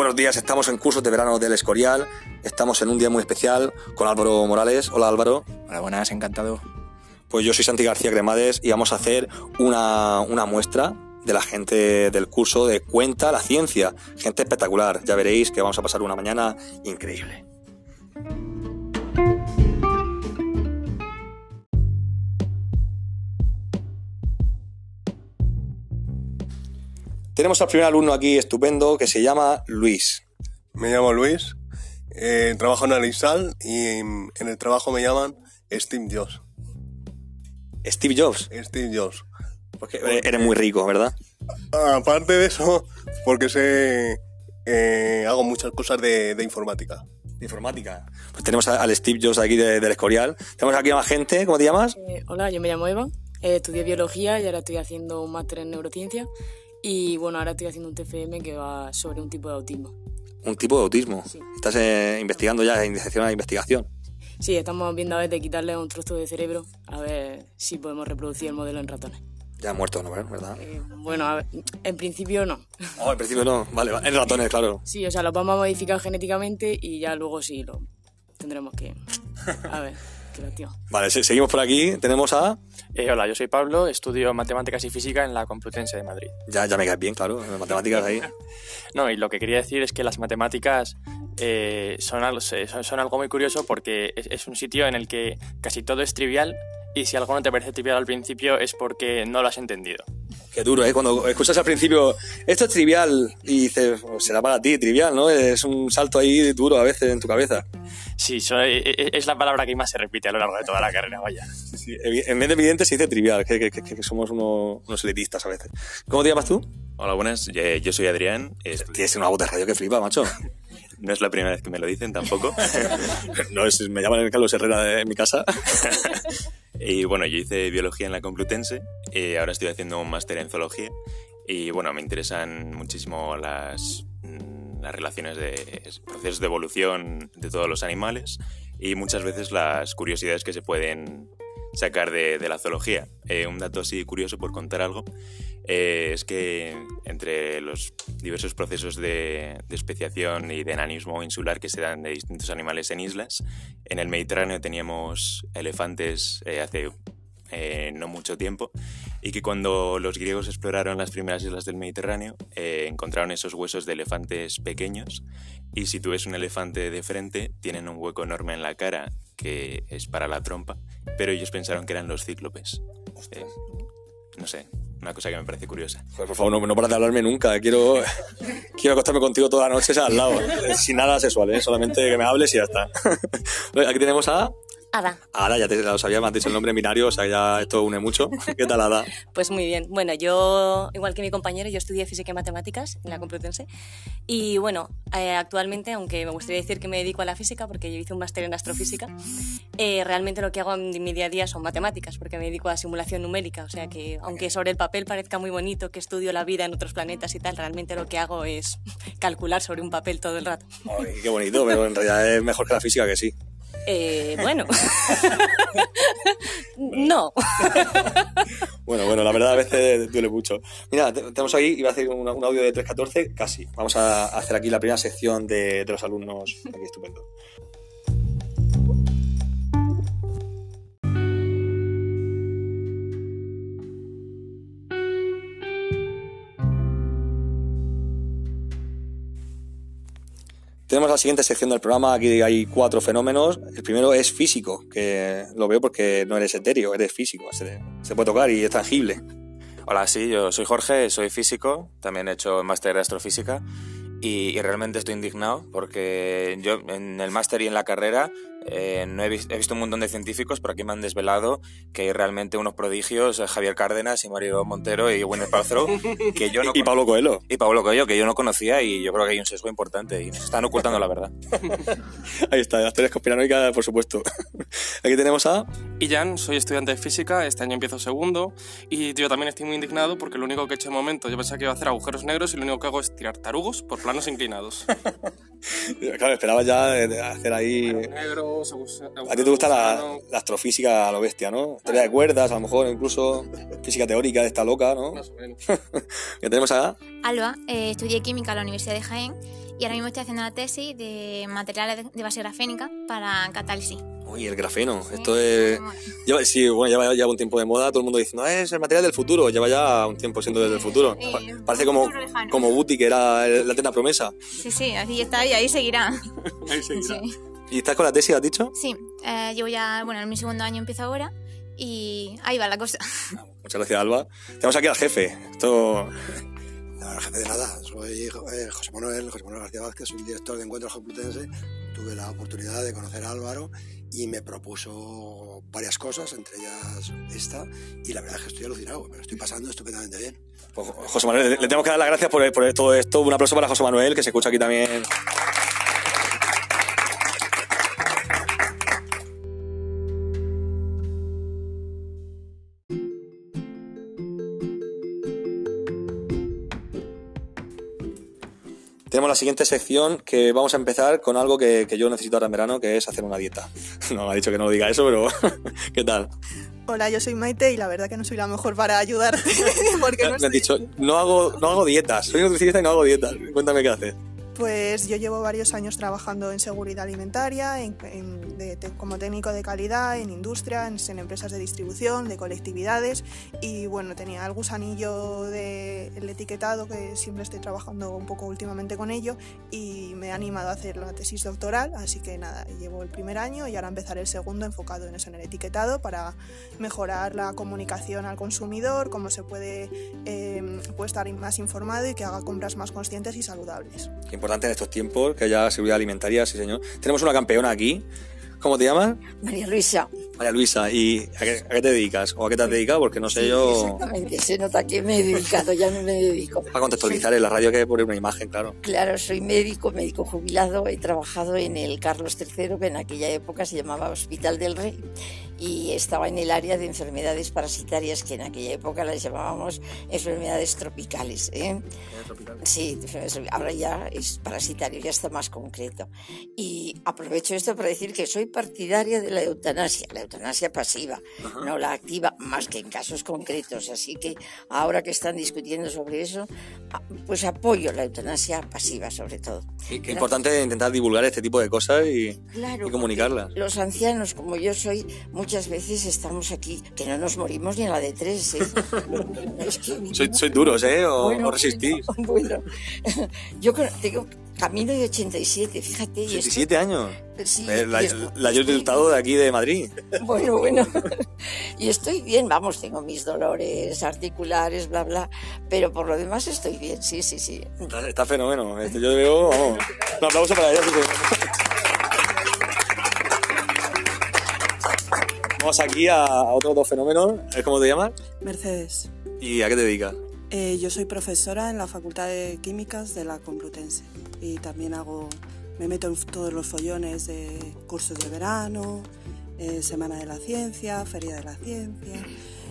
Buenos días, estamos en cursos de verano del Escorial. Estamos en un día muy especial con Álvaro Morales. Hola Álvaro. Hola, buenas, encantado. Pues yo soy Santi García Cremades y vamos a hacer una, una muestra de la gente del curso de Cuenta la Ciencia. Gente espectacular. Ya veréis que vamos a pasar una mañana increíble. Tenemos al primer alumno aquí estupendo que se llama Luis. Me llamo Luis, eh, trabajo en Alisal y en el trabajo me llaman Steve Jobs. Steve Jobs. Steve Jobs. Porque eres muy rico, ¿verdad? Aparte de eso, porque sé, eh, hago muchas cosas de, de informática. De informática. Pues tenemos a- al Steve Jobs aquí de- del Escorial. Tenemos aquí a más gente, ¿cómo te llamas? Eh, hola, yo me llamo Eva, eh, estudié biología y ahora estoy haciendo un máster en neurociencia y bueno, ahora estoy haciendo un TFM que va sobre un tipo de autismo. Un tipo de autismo. Sí. Estás eh, investigando ya, iniciación a la investigación. Sí, estamos viendo a ver de quitarle un trozo de cerebro a ver si podemos reproducir el modelo en ratones. Ya muerto, ¿no? ¿Verdad? Eh, bueno, a ver, en principio no. Oh, en principio no. Vale, en ratones, claro. Sí, o sea, los vamos a modificar genéticamente y ya luego sí lo tendremos que... A ver, tío. Vale, se- seguimos por aquí. Tenemos a... Eh, hola, yo soy Pablo, estudio matemáticas y física en la Complutense de Madrid. Ya, ya me caes bien, claro. en Matemáticas ahí. No, y lo que quería decir es que las matemáticas eh, son, algo, son, son algo muy curioso porque es, es un sitio en el que casi todo es trivial y si algo no te parece trivial al principio es porque no lo has entendido. Qué duro, ¿eh? Cuando escuchas al principio, esto es trivial, y dices, "Oh, será para ti, trivial, ¿no? Es un salto ahí duro a veces en tu cabeza. Sí, eh, eh, es la palabra que más se repite a lo largo de toda la carrera, vaya. Sí, en vez de evidente se dice trivial, que, que- que- que somos unos, unos elitistas a veces. ¿Cómo te llamas tú? Hola, buenas. Eh, Yo soy Adrián. Es- Tienes una voz de radio que flipa, macho. No es la primera vez que me lo dicen tampoco. No, es, me llaman el Carlos Herrera de, en mi casa. y bueno, yo hice biología en la Complutense. eh, ahora estoy haciendo un máster en zoología. Y bueno, me interesan muchísimo las, mm, las relaciones de procesos de evolución de todos los animales y muchas veces las curiosidades que se pueden sacar de, de la zoología. Eh, un dato así curioso por contar algo eh, es que entre los diversos procesos de, de especiación y de enanismo insular que se dan de distintos animales en islas, en el Mediterráneo teníamos elefantes eh, hace eh, no mucho tiempo y que cuando los griegos exploraron las primeras islas del Mediterráneo encontraron esos huesos de elefantes pequeños y si tú ves un elefante de frente tienen un hueco enorme en la cara que es para la trompa, pero ellos pensaron que eran los cíclopes. No sé, una cosa que me parece curiosa. Joder, por favor, no, no paras de hablarme nunca. Quiero, quiero acostarme contigo toda la noche al lado. eh, Sin nada sexual, ¿eh? Solamente que me hables y ya está. Aquí tenemos a... Ada, Ada, ya te lo sabía, me has dicho el nombre binario, o sea, ya esto une mucho. ¿Qué tal, Ada? pues muy bien. Bueno, yo, igual que mi compañero, yo estudié física y matemáticas en la Complutense. Y bueno, eh, actualmente, aunque me gustaría decir que me dedico a la física, porque yo hice un máster en astrofísica, eh, realmente lo que hago en mi día a día son matemáticas, porque me dedico a simulación numérica. O sea que, aunque sobre el papel parezca muy bonito que estudio la vida en otros planetas y tal, realmente lo que hago es calcular sobre un papel todo el rato. Ay, qué bonito, pero en realidad es mejor que la física que sí. Eh, bueno, no. Bueno, bueno, la verdad a veces duele mucho. Mira, te- tenemos ahí, iba a hacer un, un audio de 3.14, casi. Vamos a hacer aquí la primera sección de, de los alumnos. Aquí, estupendo. Tenemos la siguiente sección del programa. Aquí hay cuatro fenómenos. El primero es físico, que lo veo porque no eres etéreo, eres físico. Se, puede tocar y es tangible. Hola, sí, yo soy Jorge, soy físico, también he hecho máster de astrofísica y, y realmente estoy indignado porque yo en el máster y en la carrera eh, no he, he visto un montón de científicos, pero aquí me han desvelado que hay realmente unos prodigios, eh, Javier Cárdenas y Mario Montero y Gwyneth Paltrow, que yo no Y Pablo Coelho. y Pablo Coelho, que yo no conocía y yo creo que hay un sesgo importante y nos están ocultando la verdad. Ahí está, las teorías conspiranoicas, por supuesto. Aquí tenemos a... Y Jan, soy estudiante de física, este año empiezo segundo y yo también estoy muy indignado porque lo único que he hecho de momento, yo pensaba que iba a hacer agujeros negros y lo único que hago es tirar tarugos por planos inclinados. Claro, esperaba ya hacer ahí... Negros, A ti te gusta la, la astrofísica a lo bestia, ¿no? Teoría de cuerdas, a lo mejor incluso física teórica de esta loca, ¿no? Más o menos. Que tenemos a... Alba, eh, estudié química en la Universidad de Jaén y ahora mismo estoy haciendo la tesis de materiales de base grafénica para catálisis. Uy, el grafeno. Esto es. Lleva, sí, bueno, lleva ya un tiempo de moda. Todo el mundo diciendo, "Ah, es el material del futuro. Lleva ya un tiempo siendo desde el futuro. Sí, Pa- un Parece como, lejano. como Guti, que era la eterna promesa. Sí, sí, así está y ahí seguirá. Sí. ¿Y estás con la tesis, has dicho? Sí, eh, llevo ya, bueno, en mi segundo año empiezo ahora y ahí va la cosa. Muchas gracias, Alba. Tenemos aquí al jefe. Esto. No, jefe de nada, soy eh, José Manuel, José Manuel García Vázquez, soy director de Encuentros Complutense. Tuve la oportunidad de conocer a Álvaro y me propuso varias cosas, entre ellas esta, y la verdad es que estoy alucinado, me lo estoy pasando estupendamente bien. Pues, José Manuel, le tenemos que dar las gracias por, por todo esto. Un aplauso para José Manuel, que se escucha aquí también. La siguiente sección que vamos a empezar con algo que, que yo necesito ahora en verano, que es hacer una dieta. No, me ha dicho que no diga eso, pero ¿qué tal? Hola, yo soy Maite y la verdad que no soy la mejor para ayudarte porque no me sé. dicho, no hago, no hago dietas, soy nutricionista y no hago dietas. Cuéntame qué haces. Pues yo llevo varios años trabajando en seguridad alimentaria, en- en- de- de- como técnico de calidad, en industria, en, en empresas de distribución, de colectividades y bueno, tenía el gusanillo del etiquetado que siempre estoy trabajando un poco últimamente con ello y me he animado a hacer la tesis doctoral, así que nada, llevo el primer año y ahora empezaré el segundo enfocado en eso, en el etiquetado para mejorar la comunicación al consumidor, cómo se puede, eh, puede estar más informado y que haga compras más conscientes y saludables. Qué importante en estos tiempos que haya seguridad alimentaria, sí señor. Tenemos una campeona aquí. ¿Cómo te llamas? María Luisa. María Luisa. ¿Y a qué, a qué te dedicas? ¿O a qué te has dedicado? Porque no sé yo... Exactamente, se nota que me he dedicado, ya no me dedico. Para contextualizar en la radio hay que poner una imagen, claro. Claro, soy médico, médico jubilado, he trabajado en el Carlos III, que en aquella época se llamaba Hospital del Rey, y estaba en el área de enfermedades parasitarias, que en aquella época las llamábamos enfermedades tropicales. ¿eh? Sí, ahora ya es parasitario, ya está más concreto. Y aprovecho esto para decir que soy partidaria de la eutanasia, la eutanasia pasiva, no la activa, más que en casos concretos. Así que ahora que están discutiendo sobre eso, a- pues apoyo la eutanasia pasiva sobre todo. Qué, qué importante intentar divulgar este tipo de cosas y, Claro, y comunicarlas. Los ancianos, como yo soy, muchas veces estamos aquí, que no nos morimos ni a la de tres. ¿eh? Es que- Sois, sois duros, ¿eh? O, Bueno, o resistís. Bueno, yo tengo camino de 87, fíjate. y estoy- 17 años. Sí, Eh, la, yo he resultado de aquí de Madrid. Bueno, bueno. Y estoy bien, vamos, tengo mis dolores articulares, bla, bla. Pero por lo demás estoy bien, sí, sí, sí. Está, está fenómeno. Este, yo veo, vamos. Un aplauso para ella. Vamos aquí a, a otros dos fenómenos. ¿Cómo te llamas? Mercedes, ¿Y a qué te dedicas? Eh, yo soy profesora en la Facultad de Químicas de la Complutense y también hago, me meto en todos los follones de cursos de verano, eh, Semana de la Ciencia, Feria de la Ciencia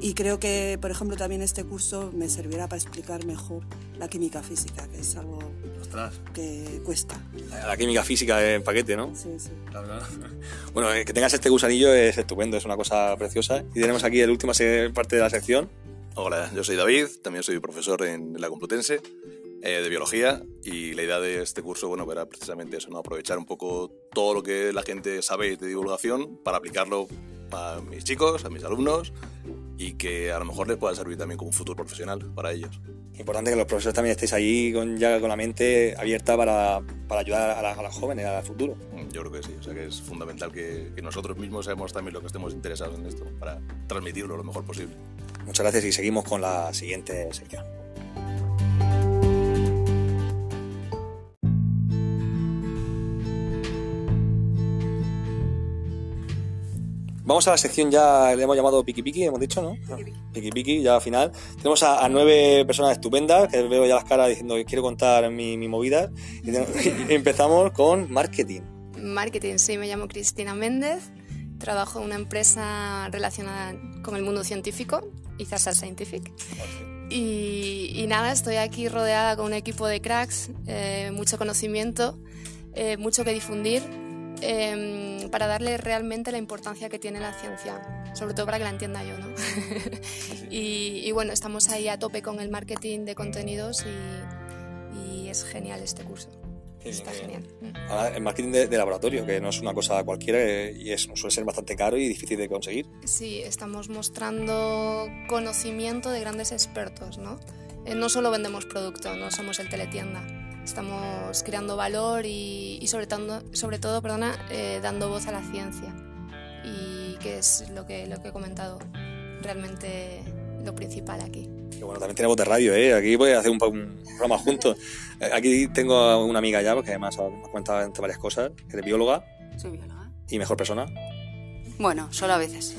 y creo que, por ejemplo, también este curso me servirá para explicar mejor la química física, que es algo Ostras. que cuesta. La química física en paquete, ¿no? Sí, sí. Bueno, eh, que tengas este gusanillo es estupendo, es una cosa preciosa. Y tenemos aquí la última parte de la sección. Hola, yo soy David, también soy profesor en la Complutense eh, de biología y la idea de este curso, bueno, era precisamente eso, ¿no? aprovechar un poco todo lo que la gente sabe de divulgación para aplicarlo a mis chicos, a mis alumnos y que a lo mejor les pueda servir también como un futuro profesional para ellos. Importante que los profesores también estéis ahí con, ya con la mente abierta para, para ayudar a, la- a las jóvenes, al futuro. Yo creo que sí, o sea que es fundamental que, que nosotros mismos seamos también los que estemos interesados en esto para transmitirlo lo mejor posible. Muchas gracias y seguimos con la siguiente sección. Vamos a la sección ya, le hemos llamado Piki Piki, hemos dicho, ¿no? Piki Piki, ya al final. Tenemos a, a nueve personas estupendas, que veo ya las caras diciendo que quiero contar mi, mi movida. Y empezamos con marketing. Marketing, sí, me llamo Cristina Méndez, trabajo en una empresa relacionada con el mundo científico, Izasal Scientific. Y, y nada, estoy aquí rodeada con un equipo de cracks, eh, mucho conocimiento, eh, mucho que difundir eh, para darle realmente la importancia que tiene la ciencia, sobre todo para que la entienda yo, ¿no? y, y bueno, estamos ahí a tope con el marketing de contenidos y, y es genial este curso. Está genial. Ahora, el marketing de, de laboratorio, que no es una cosa cualquiera eh, y es, suele ser bastante caro y difícil de conseguir. Sí, estamos mostrando conocimiento de grandes expertos, ¿no? Eh, no solo vendemos producto, no somos el teletienda. Estamos creando valor y, y sobre, todo, sobre todo perdona, eh, dando voz a la ciencia. Y que es lo que, lo que he comentado, realmente lo principal aquí. Que bueno, también tenemos de radio, ¿eh? Aquí voy a hacer un, un programa juntos. Eh, Aquí tengo a una amiga ya, porque además me ha comentado entre varias cosas, que eres bióloga Soy bióloga. y mejor persona. Bueno, solo a veces.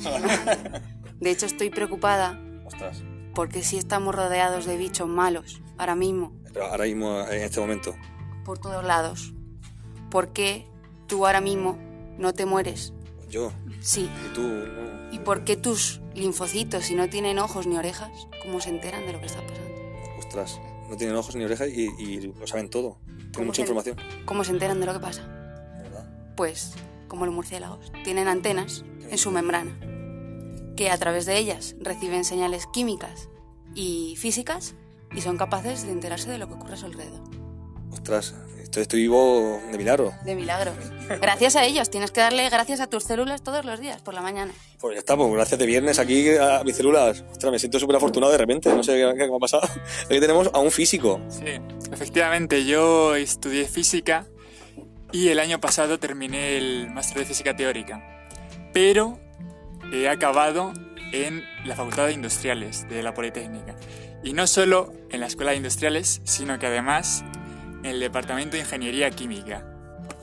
De hecho, estoy preocupada Ostras. porque sí estamos rodeados de bichos malos ahora mismo, Pero ahora mismo, en este momento, por todos lados. ¿Por qué tú ahora mismo no te mueres? yo Sí. y tú, no. ¿Y por qué tus linfocitos, si no tienen ojos ni orejas, cómo se enteran de lo que está pasando? Ostras, no tienen ojos ni orejas y, y lo saben todo. Tienen ¿Cómo mucha se- información. ¿Cómo se enteran de lo que pasa? Pues como los murciélagos. Tienen antenas en su membrana, que a través de ellas reciben señales químicas y físicas y son capaces de enterarse de lo que ocurre a su alrededor. Ostras, estoy, estoy vivo de milagro. De milagro. Gracias a ellos. Tienes que darle gracias a tus células todos los días, por la mañana. Pues ya estamos, gracias de viernes aquí a mis células. Ostras, me siento súper afortunado de repente, no sé qué, qué me ha pasado. Aquí tenemos a un físico. Sí, efectivamente, yo estudié física y el año pasado terminé el máster de física teórica, pero he acabado en la Facultad de Industriales de la Politécnica. Y no solo en la Escuela de Industriales, sino que además el Departamento de Ingeniería Química.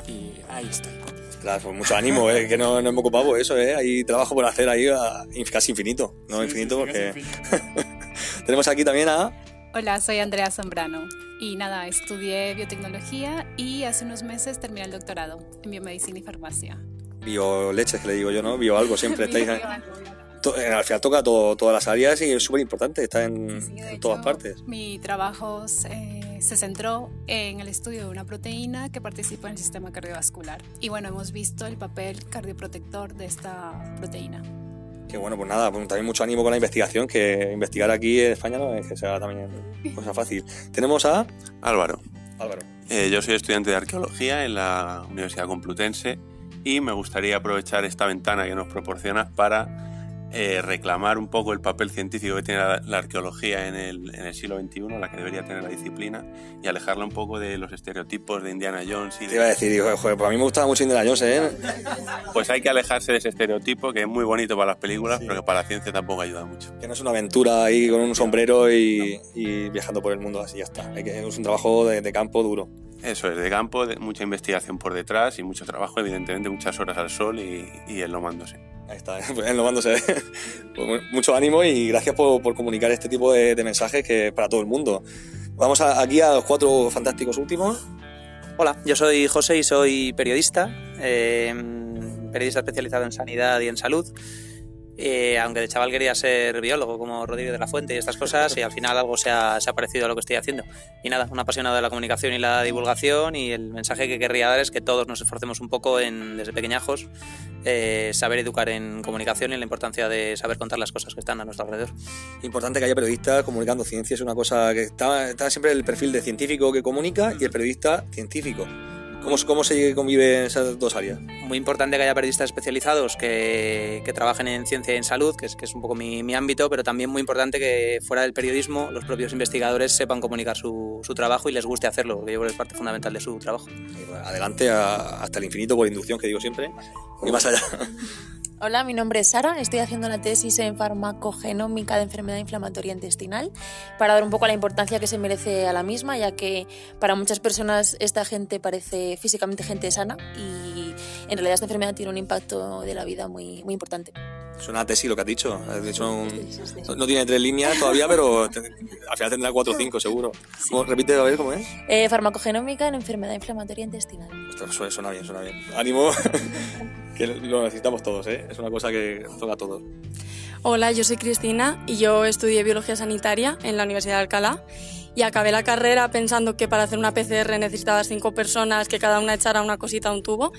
Y ahí estoy. Ostras, pues mucho ánimo, eh, que no, no me ocupado eso, eh. Hay trabajo por hacer ahí a- casi infinito. No Sí, infinito sí, porque. tenemos aquí también a. Hola, soy Andrea Zambrano y nada, estudié biotecnología y hace unos meses terminé el doctorado en biomedicina y farmacia. Bioleches, que le digo yo, ¿no? Bio algo, siempre estáis. Bio- eh, Al final toca todo- todas las áreas y es súper importante, está en, en todas partes. Mi trabajo eh, se centró en el estudio de una proteína que participa en el sistema cardiovascular. Y bueno, hemos visto el papel cardioprotector de esta proteína. Que bueno, pues nada, pues también mucho ánimo con la investigación, que investigar aquí en España no es que sea también cosa fácil. Tenemos a Álvaro. Álvaro. Eh, yo soy estudiante de arqueología en la Universidad Complutense y me gustaría aprovechar esta ventana que nos proporcionas para eh, reclamar un poco el papel científico que tiene la, la arqueología en el, en el siglo XXI, la que debería tener la disciplina, y alejarla un poco de los estereotipos de Indiana Jones. Y Te iba a decir, digo, joder, pues a mí me gustaba mucho Indiana Jones, ¿eh? Pues hay que alejarse de ese estereotipo que es muy bonito para las películas, pero que para la ciencia tampoco ayuda mucho. Que no es una aventura ahí con un sombrero y, y viajando por el mundo, así ya está. Hay que- es un trabajo de, de campo duro. Eso es, de campo, de mucha investigación por detrás y mucho trabajo, evidentemente, muchas horas al sol y, y enlomándose. Ahí está, pues enlomándose. Pues mu- mucho ánimo y gracias por, por comunicar este tipo de, de mensajes que es para todo el mundo. Vamos a- aquí a los cuatro fantásticos últimos. Hola, yo soy José y soy periodista, eh, periodista especializado en sanidad y en salud. Eh, aunque de chaval quería ser biólogo como Rodrigo de la Fuente y estas cosas, y al final algo se ha, parecido a lo que estoy haciendo. Y nada, un apasionado de la comunicación y la divulgación, y el mensaje que querría dar es que todos nos esforcemos un poco en, desde pequeñajos, eh, saber educar en comunicación y la importancia de saber contar las cosas que están a nuestro alrededor. Importante que haya periodistas comunicando ciencia, es una cosa que está, está siempre el perfil de científico que comunica y el periodista científico. ¿Cómo, cómo se convive esas dos áreas? muy importante que haya periodistas especializados que, que trabajen en ciencia y en salud, que es, que es un poco mi, mi ámbito, pero también muy importante que fuera del periodismo los propios investigadores sepan comunicar su, su trabajo y les guste hacerlo, porque yo creo que es parte fundamental de su trabajo. Adelante a- hasta el infinito por inducción, que digo siempre, y más allá. Hola, mi nombre es Sara, estoy haciendo una tesis en farmacogenómica de enfermedad inflamatoria intestinal para dar un poco la importancia que se merece a la misma, ya que para muchas personas esta gente parece físicamente gente sana y en realidad esta enfermedad tiene un impacto de la vida muy, muy importante. Suena a tesis lo que has dicho. Has dicho un- no, tiene tres líneas todavía, pero al final tendrá cuatro o cinco, seguro. ¿Cómo- repite a ver cómo es. Eh, farmacogenómica en enfermedad inflamatoria intestinal. Ostras, suena, suena bien, suena bien. Ánimo, que lo necesitamos todos, ¿eh? Es una cosa que toca a todos. Hola, yo soy Cristina y yo estudié biología sanitaria en la Universidad de Alcalá y acabé la carrera pensando que para hacer una PCR necesitabas cinco personas que cada una echara una cosita a un tubo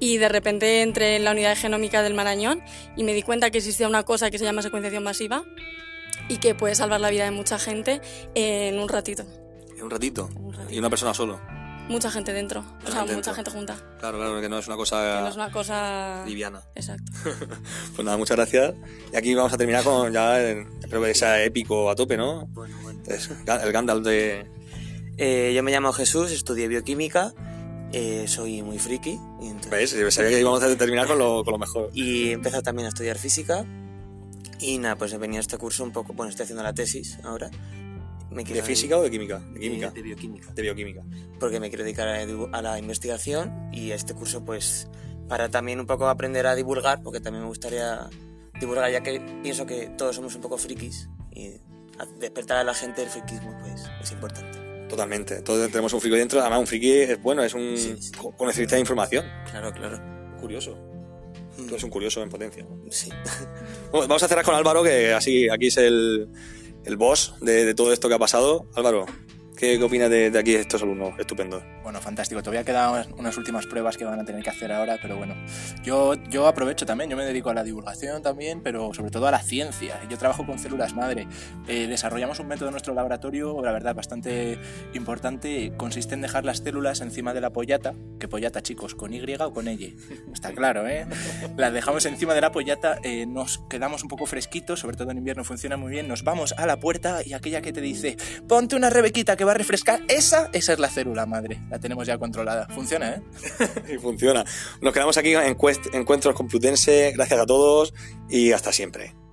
y de repente entré en la unidad de genómica del Marañón y me di cuenta que existía una cosa que se llama secuenciación masiva y que puede salvar la vida de mucha gente en un ratito. En un ratito. Y una persona solo. Mucha gente dentro. O sea, gente mucha dentro. gente junta. Claro, claro, que no es una cosa Que no es una cosa... liviana. Exacto. Pues nada, muchas gracias. Y aquí vamos a terminar con ya, el- espero que sea épico a tope, ¿no? Entonces, Ga- el Gandalf de... Eh, yo me llamo Jesús, estudié bioquímica, eh, soy muy friki. Y entonces- ¿Ves? Sabía que íbamos a terminar con lo, con lo mejor. Y he empezado también a estudiar física. Y nada, pues he venido a este curso un poco. Bueno, estoy haciendo la tesis ahora. Me ¿De física o de química? De química. De, bioquímica. De bioquímica. Porque me quiero dedicar a, a la investigación y este curso, pues, para también un poco aprender a divulgar, porque también me gustaría divulgar, ya que pienso que todos somos un poco frikis y despertar a la gente el frikismo, pues, es importante. Totalmente. Todos tenemos un friki dentro. Además, un friki es bueno, es un co- conocedor de información. Claro, claro. Curioso. Tú eres un curioso en potencia. Sí. Bueno, vamos a cerrar con Álvaro, que así aquí es el, el boss de, todo esto que ha pasado. Álvaro, ¿qué, qué opinas de, de aquí estos alumnos estupendos? Bueno, fantástico. Todavía quedan unas, unas últimas pruebas que van a tener que hacer ahora, pero bueno, yo, yo aprovecho también, yo me dedico a la divulgación también, pero sobre todo a la ciencia. Yo trabajo con células madre. Eh, desarrollamos un método en nuestro laboratorio, la verdad, bastante importante. Consiste en dejar las células encima de la pollata, pollata, chicos, con Y o con Y. Está claro, ¿eh? Las dejamos encima de la pollata, eh, nos quedamos un poco fresquitos, sobre todo en invierno funciona muy bien. Nos vamos a la puerta y aquella que te dice, ponte una rebequita que va a refrescar, esa, esa es la célula madre. La tenemos ya controlada. Funciona, ¿eh? Y funciona. Nos quedamos aquí en Encuentros Complutense. Gracias a todos y hasta siempre.